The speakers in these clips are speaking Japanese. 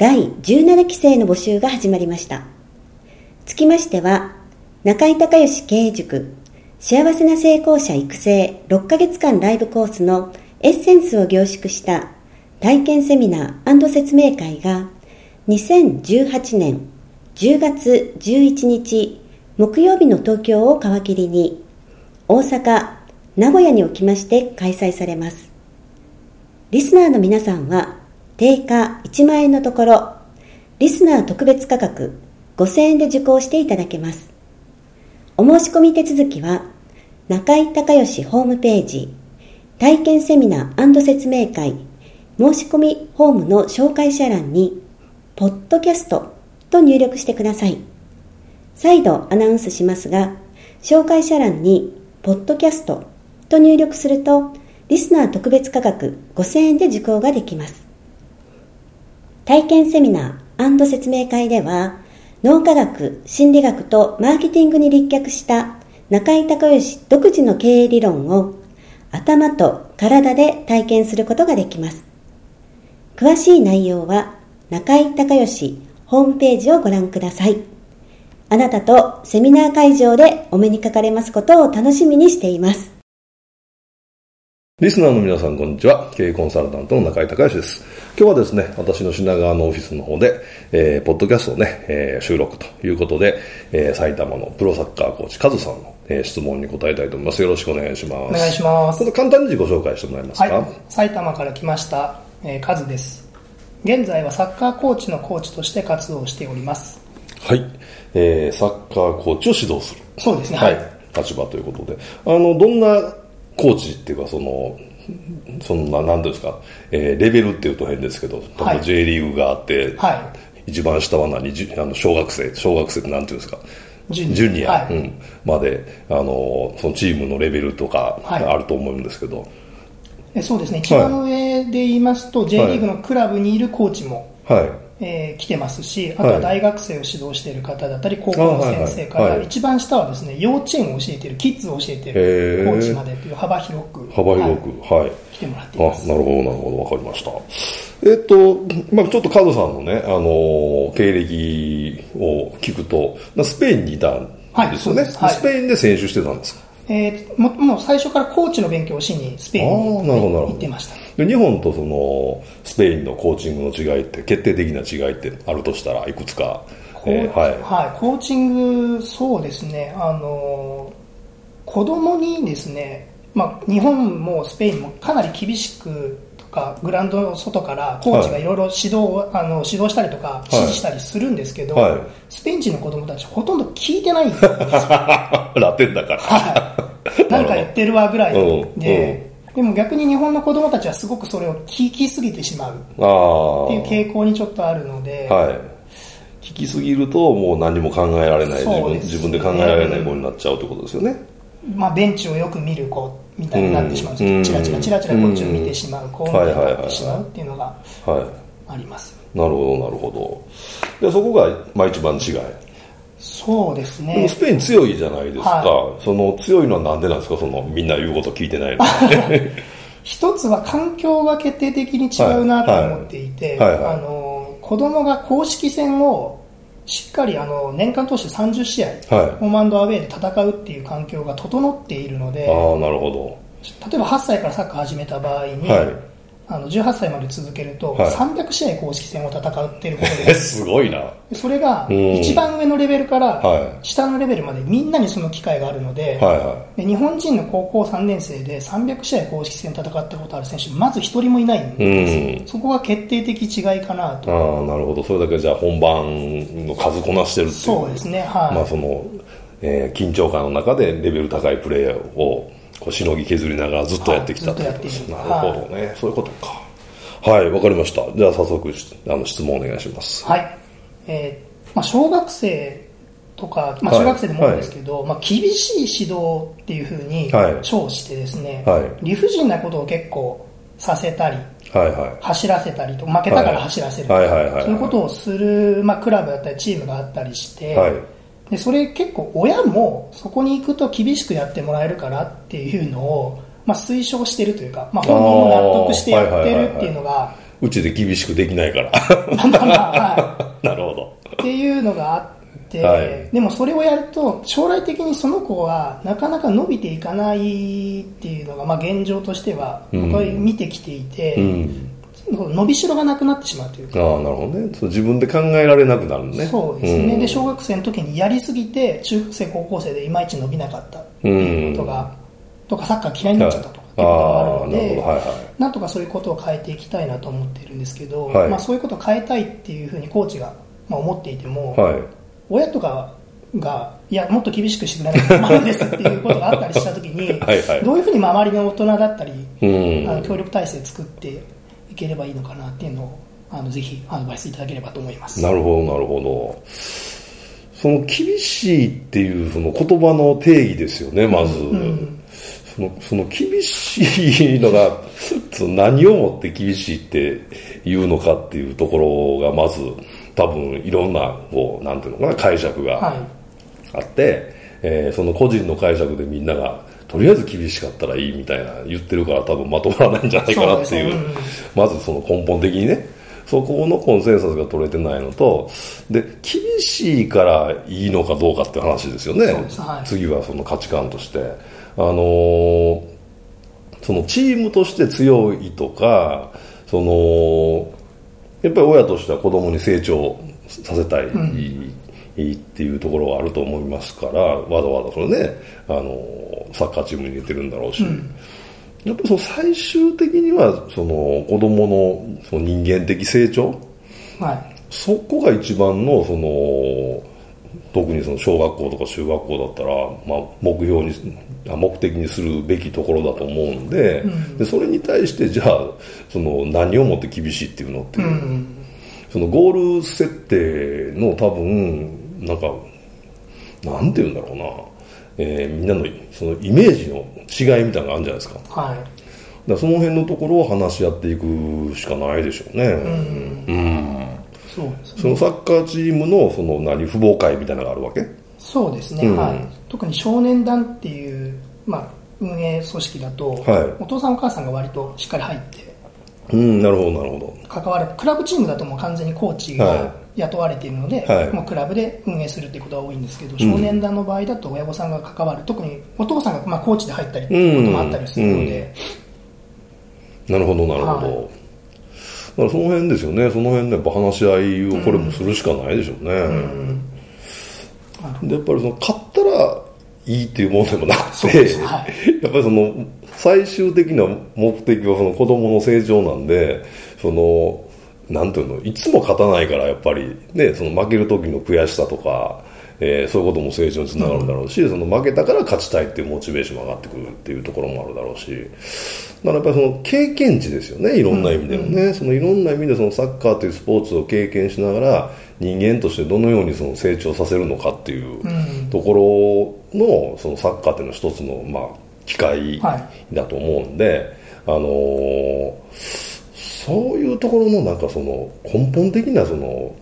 第17期生の募集が始まりましたつきましては中井孝義経営塾幸せな成功者育成6ヶ月間ライブコースのエッセンスを凝縮した体験セミナー説明会が2018年10月11日木曜日の東京を皮切りに大阪、名古屋におきまして開催されます。リスナーの皆さんは定価1万円のところリスナー特別価格5000円で受講していただけます。お申し込み手続きは、中井隆義ホームページ、体験セミナー説明会、申し込みホームの紹介者欄に、ポッドキャストと入力してください。再度アナウンスしますが、紹介者欄に、ポッドキャストと入力すると、リスナー特別価格5000円で受講ができます。体験セミナー説明会では、脳科学、心理学とマーケティングに立脚した中井隆義独自の経営理論を頭と体で体験することができます。詳しい内容は中井隆義ホームページをご覧ください。あなたとセミナー会場でお目にかかれますことを楽しみにしています。リスナーの皆さん、こんにちは。経営コンサルタントの中井隆義です。今日はですね、私の品川のオフィスの方で、えー、ポッドキャストをね、えー、収録ということで、えー、埼玉のプロサッカーコーチ、カズさんの、えー、質問に答えたいと思います。よろしくお願いします。お願いします。ちょっと簡単に自己紹介してもらえますか？はい、埼玉から来ました、えー、カズです。現在はサッカーコーチのコーチとして活動しております。はい。えー、サッカーコーチを指導する。そうですね。はい。立場ということで。あの、どんなコーチっていうか、その、そんな、なんですか、えー、レベルっていうと変ですけど、はい、J リーグがあって、はい、一番下は何？あの小学生、小学生ってなんていうんですか、ジュニア、はい、うん、まであのそのチームのレベルとかあると思うんですけど、そうですね。一番上で言いますと、J リーグのクラブにいるコーチも、はいえー、来てますし、あとは大学生を指導している方だったり、高校の先生から、一番下はですね、幼稚園を教えている、キッズを教えているコーチまでという幅広く、幅広く、はい。来てもらっています。なるほど、なるほど、わかりました。えっと、まあちょっとカズさんのね、あの、経歴を聞くと、スペインにいたんですよね。はい、スペインで選手してたんですか？えー、ももう最初からコーチの勉強をしにスペインに行ってましたで日本とそのスペインのコーチングの違いって決定的な違いってあるとしたらいくつか、えー、はい、はい、コーチングそうですね。あの子供にですね、まあ、日本もスペインもかなり厳しくかグラウンドの外からコーチがい。ろいろ指導,、あの指導したりとか指示したりするんですけど、はい、スペイン人の子供たちほとんど聞いてないんですよ。ラテンだから、はい、なんか言ってるわぐらいで、でも逆に日本の子供たちはすごくそれを聞きすぎてしまう。っていう傾向にちょっとあるので、はい、聞きすぎるともう何も考えられない、ね、自分で考えられない子になっちゃうということですよね、まあ、ベンチをよく見る子みたいになってしまうんですけど、チラチラチラチラこっちを見てしまう、こうになってしまうっていうのがあります。なるほど、なるほど。でそこが、まあ、一番違い。そうですね。スペイン強いじゃないですか。はい、その強いのはなんでなんですか？そのみんな言うこと聞いてないの。一つは環境が決定的に違うなと思っていて、あの、子供が公式戦をしっかりあの年間通して30試合、はい、ホームアンドアウェーで戦うっていう環境が整っているのであなるほど。例えば8歳からサッカー始めた場合に、はい、あの18歳まで続けると、300試合公式戦を戦っていることで、す。ごいな。それが一番上のレベルから下のレベルまでみんなにその機会があるので,、はいはい、で日本人の高校3年生で300試合公式戦戦ったことある選手まず1人もいないんです、そこが決定的違いかなと。あなるほど。それだけじゃあ本番の数こなしてるっていう。そうですね。はい、まあそのえー、緊張感の中でレベル高いプレーをこうしのぎ削りながらずっとやってきたと。いうことです、なるほどね、はい、そういうことか。はいわかりました。じゃあ早速あの質問お願いします。はい、えーまあ、小学生とか、まあ、中学生でも多いんですけど、はい、まあ、厳しい指導っていうふうに称してですね、はい、理不尽なことを結構させたり、はいはい、走らせたりと負けたから走らせるとか、そういうことをする、まあ、クラブだったりチームがあったりして、はいでそれ結構親もそこに行くと厳しくやってもらえるからっていうのを、まあ、推奨してるというか、まあ、本人も納得してやってるっていうのが、うちで厳しくできないから。まあまあ、はい、なるほど。っていうのがあって、はい、でもそれをやると将来的にその子はなかなか伸びていかないっていうのが、まあ、現状としては僕は見てきていて、うんうん伸びしろがなくなってしまうというか。ああなるほどね。そう自分で考えられなくなるね。そうですね、うん、で小学生の時にやりすぎて中学生高校生でいまいち伸びなかった。っていうことが、うん、とかサッカー嫌いになっちゃったとかっていうことがあるので、はいはい、なんとかそういうことを変えていきたいなと思っているんですけど、はい、まあ、そういうことを変えたいっていうふうにコーチが、まあ、思っていても、はい、親とかがいやもっと厳しくしてくれないと困るんですっていうことがあったりした時に はい、どういうふうに周りの大人だったり、うん、あの協力体制作っていければいいのかなっていうのをあのぜひアドバイスいただければと思います。なるほどなるほど。その厳しいっていうその言葉の定義ですよねまず、うん、そのその厳しいのがその何をもって厳しいっていうのかっていうところがまず多分いろんなこうなんていうのかな解釈があって、はい、えー、その個人の解釈でみんながとりあえず厳しかったらいいみたいな言ってるから多分まとまらないんじゃないかなっていう、ね。うん、まずその根本的にね。そこのコンセンサスが取れてないのとで厳しいからいいのかどうかって話ですよね、はい、次はその価値観として。あのー、そのチームとして強いとかそのやっぱり親としては子供に成長させたい、うんいいっていうところはあると思いますからわざわざそれねあのサッカーチームに入れてるんだろうし、うん、やっぱその最終的にはその子供のその人間的成長、はい、そこが一番のその特にその小学校とか中学校だったら、まあ、目標に目的にするべきところだと思うんでうん、でそれに対してじゃあその何をもって厳しいっていうのっていう、うん、そのゴール設定の多分なんかなんて言うんだろうな、えー、みんなのそのイメージの違いみたいなのがあるんじゃないですか。はい。だその辺のところを話し合っていくしかないでしょうね。うん。うん、そうです、ね、そのサッカーチームのその何父母会みたいなのがあるわけ？そうですね、うん、はい。特に少年団っていう、まあ、運営組織だと、はい、お父さんお母さんが割としっかり入ってうん、なるほどなるほど。関わるクラブチームだともう完全にコーチが雇われているので、はい、もうクラブで運営するっていうことが多いんですけど、少年団の場合だと親御さんが関わる特にお父さんがまあコーチで入ったりっていうこともあったりするので、うん、なるほどなるほど、はい、だからその辺ですよね。その辺でやっぱ話し合いをこれもするしかないでしょうね、うん。うん、でやっぱりその勝ったらいいっていうものでもなくて、はい、やっぱりその最終的な目的はその子供の成長なんでそのなんていうのいつも勝たないからやっぱりねその負ける時の悔しさとか、えー、そういうことも成長につながるんだろうし、うん、その負けたから勝ちたいっていうモチベーションが上がってくるっていうところもあるだろうしだからやっぱりその経験値ですよねいろんな意味でもね、うんうん、そのいろんな意味でそのサッカーというスポーツを経験しながら人間としてどのようにその成長させるのかっていうところのそのサッカーっていうのは一つのまあ機会だと思うんで、はい、あのー、そういうところのなんかその根本的なその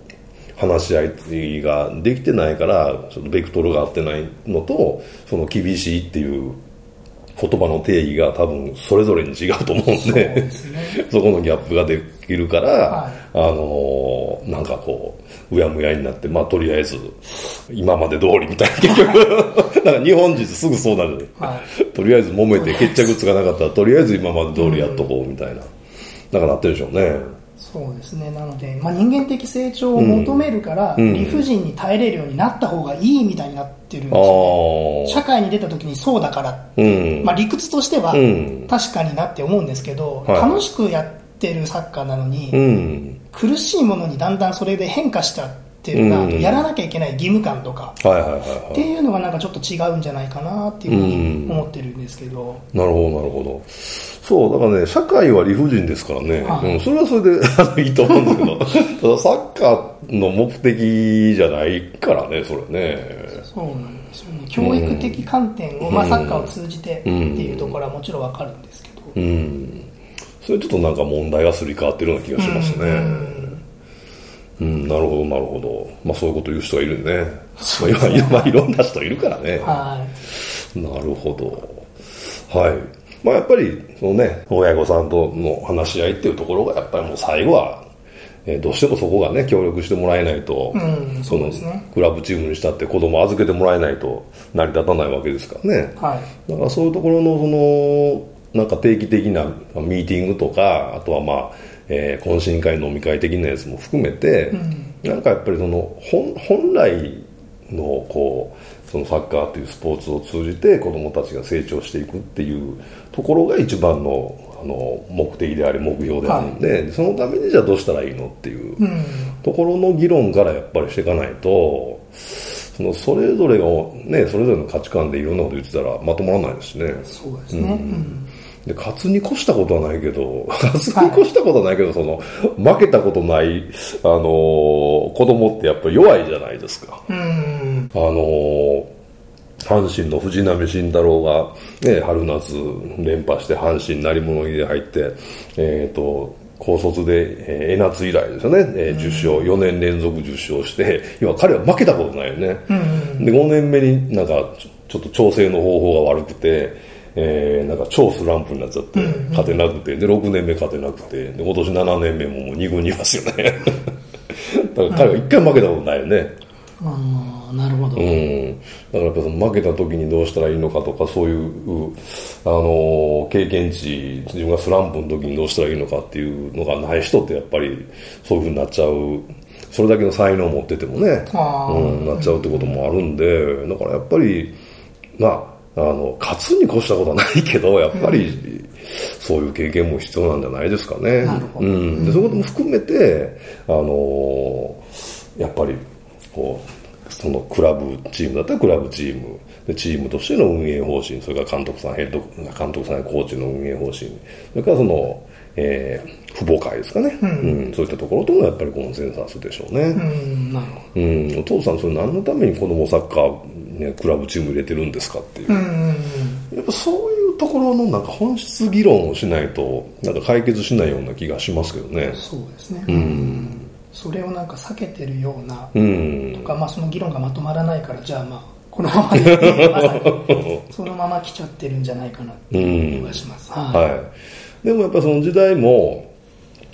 話し合いができてないからちょっとベクトルが合ってないのとその厳しいっていう言葉の定義が多分それぞれに違うと思うんでそ、ね、このギャップができるから、はい、あのー、なんかこううやむやになってまあとりあえず今まで通りみたいな。結局なんか日本人すぐそうなる、はい、とりあえず揉めて決着つかなかったらとりあえず今まで通りやっとこうみたいな。なんかなってるでしょうね。そうですね。なので、まあ、人間的成長を求めるから、うん、理不尽に耐えれるようになった方がいいみたいになってるんですよね、社会に出た時にそうだから、う。ん、まあ、理屈としては確かになって思うんですけど、はい、楽しくやってるサッカーなのに、苦しいものにだんだんそれで変化したっていうのが、やらなきゃいけない義務感とか、っていうのがなんかちょっと違うんじゃないかなっていうふうに思ってるんですけど、なるほどなるほどそうだからね社会は理不尽ですからね、はい、うん、それはそれで いいと思うんですけど。ただサッカーの目的じゃないからねそれね。そうなんですよね。教育的観点を、うん、まあ、サッカーを通じてっていうところはもちろんわかるんですけど、うん、それちょっとなんか問題がすり替わってるような気がしますね、うん。うん、なるほど、なるほど。まあそういうこと言う人がいるね。まあ、今、まあ、いろんな人いるからね。はい。なるほど。はい。まあやっぱり、そのね、親御さんとの話し合いっていうところが、やっぱりもう最後は、えー、どうしてもそこがね、協力してもらえないと、うん、その、クラブチームにしたって子供預けてもらえないと成り立たないわけですからね。はい。だからそういうところの、その、なんか定期的なミーティングとか、あとはまあ、えー、懇親会飲み会的なやつも含めて、うん、なんかやっぱりその本本来のこうそのサッカーというスポーツを通じて子どもたちが成長していくっていうところが一番のあの目的であり目標であるんで、はい、そのためにじゃあどうしたらいいのっていうところの議論からやっぱりしていかないとそのそれぞれが、ね、それぞれの価値観でいろんなこと言ってたらまとまらないですね。そうですね、うんで勝つに越したことはないけど勝つに越したことはないけど、はい、その負けたことないあの子供ってやっぱ弱いじゃないですか。あの阪神の藤浪晋太郎が、ね、春夏連覇して阪神成り物入りで入って、えーと、高卒で、えー、江夏以来ですよね、えー、10勝、4年連続10勝して、要は彼は負けたことないよね。で、5年目になんかちょっと調整の方法が悪くて、えー、なんか超スランプになっちゃって、勝てなくて、で、6年目勝てなくて、で、今年7年目ももう2軍にいますよね。だから彼は一回負けたことないよね。ああ、なるほど。うん。だからやっぱその負けた時にどうしたらいいのかとか、そういう、あのー、経験値、自分がスランプの時にどうしたらいいのかっていうのがない人ってやっぱりそういうふうになっちゃう。それだけの才能を持っててもね、うん、なっちゃうってこともあるんで、だからやっぱり、まあ、あの、勝つに越したことはないけど、やっぱり、そういう経験も必要なんじゃないですかね。うん。で、そういうことも含めて、あのー、やっぱり、こう、そのクラブチームだったらクラブチーム、でチームとしての運営方針、それから監督さん、ヘッド、監督さん、コーチの運営方針、それからその、えー、父母会ですかね、うん、うん、そういったところともやっぱりコンセンサスでしょうね。うん、なるほど。うん、お父さん、それ何のために子供サッカーね、クラブチーム入れてるんですかっていう,、やっぱそういうところのなんか本質議論をしないとなんか解決しないような気がしますけどね。そうですね。うん。それをなんか避けてるような、うん、とか、まあ、その議論がまとまらないからじゃあまあこのままでまさに そのまま来ちゃってるんじゃないかなっていう気がします、はい、はい、でもやっぱその時代も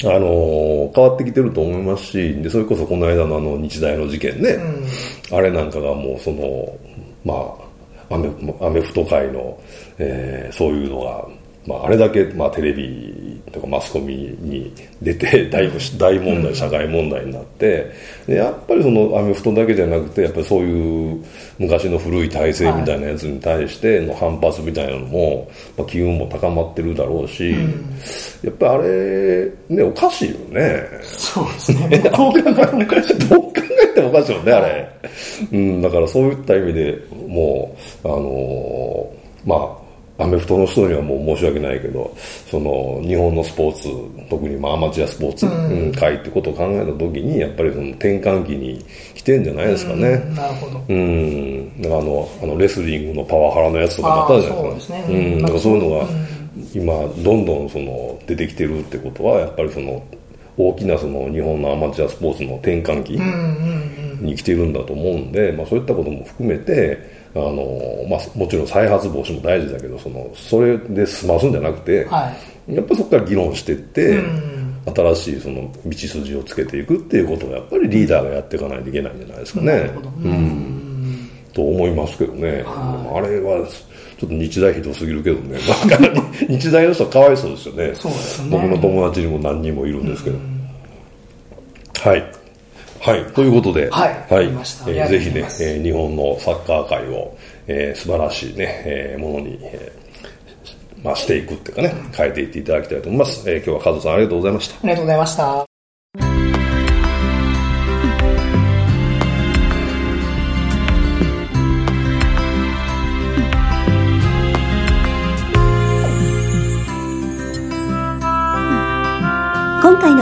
あのー、変わってきてると思いますしでそれこそこの間のあの日大の事件ね、うん、あれなんかがもうそのまあ、アメアメフト界の、えー、そういうのが、まあ、あれだけ、まあ、テレビとかマスコミに出て 大大問題、社会問題になってでやっぱりそのアメフトだけじゃなくてやっぱりそういう昔の古い体制みたいなやつに対しての反発みたいなのも、まあ、機運も高まってるだろうし、うん、やっぱりあれ、ね、おかしいよね。そうですね。どう考えてもおかしい。どう考えてもおかしいよね、あれ。うん、だからそういった意味でもう、あのー、まあ、アメフトの人にはもう申し訳ないけど、その日本のスポーツ、特にまあアマチュアスポーツ界ってことを考えたときに、やっぱりその転換期に来てんじゃないですかね。うん、なるほど。うん。だからあの、あのレスリングのパワハラのやつとかもあったじゃないですか。そうですね。うん。だからそういうのが、今、どんどんその出てきてるってことは、やっぱりその、大きなその日本のアマチュアスポーツの転換期に来てるんだと思うんで、まあそういったことも含めて、あのまあ、もちろん再発防止も大事だけどそのそれで済ますんじゃなくて、はい、やっぱそこから議論していって、新しいその道筋をつけていくっていうことをやっぱりリーダーがやっていかないといけないんじゃないですかね。うんと思いますけどね、あれはちょっと日大ひどすぎるけどね、日大の人かわいそうですよね、ね。僕の友達にも何人もいるんですけど。はい。はい、ということで、はい、はい、えー、ぜひね、えー、日本のサッカー界を、えー、素晴らしいね、えー、ものに、えー、まあ、していくっていうかね、変えていっていただきたいと思います。えー、今日はカズさんありがとうございました。ありがとうございました。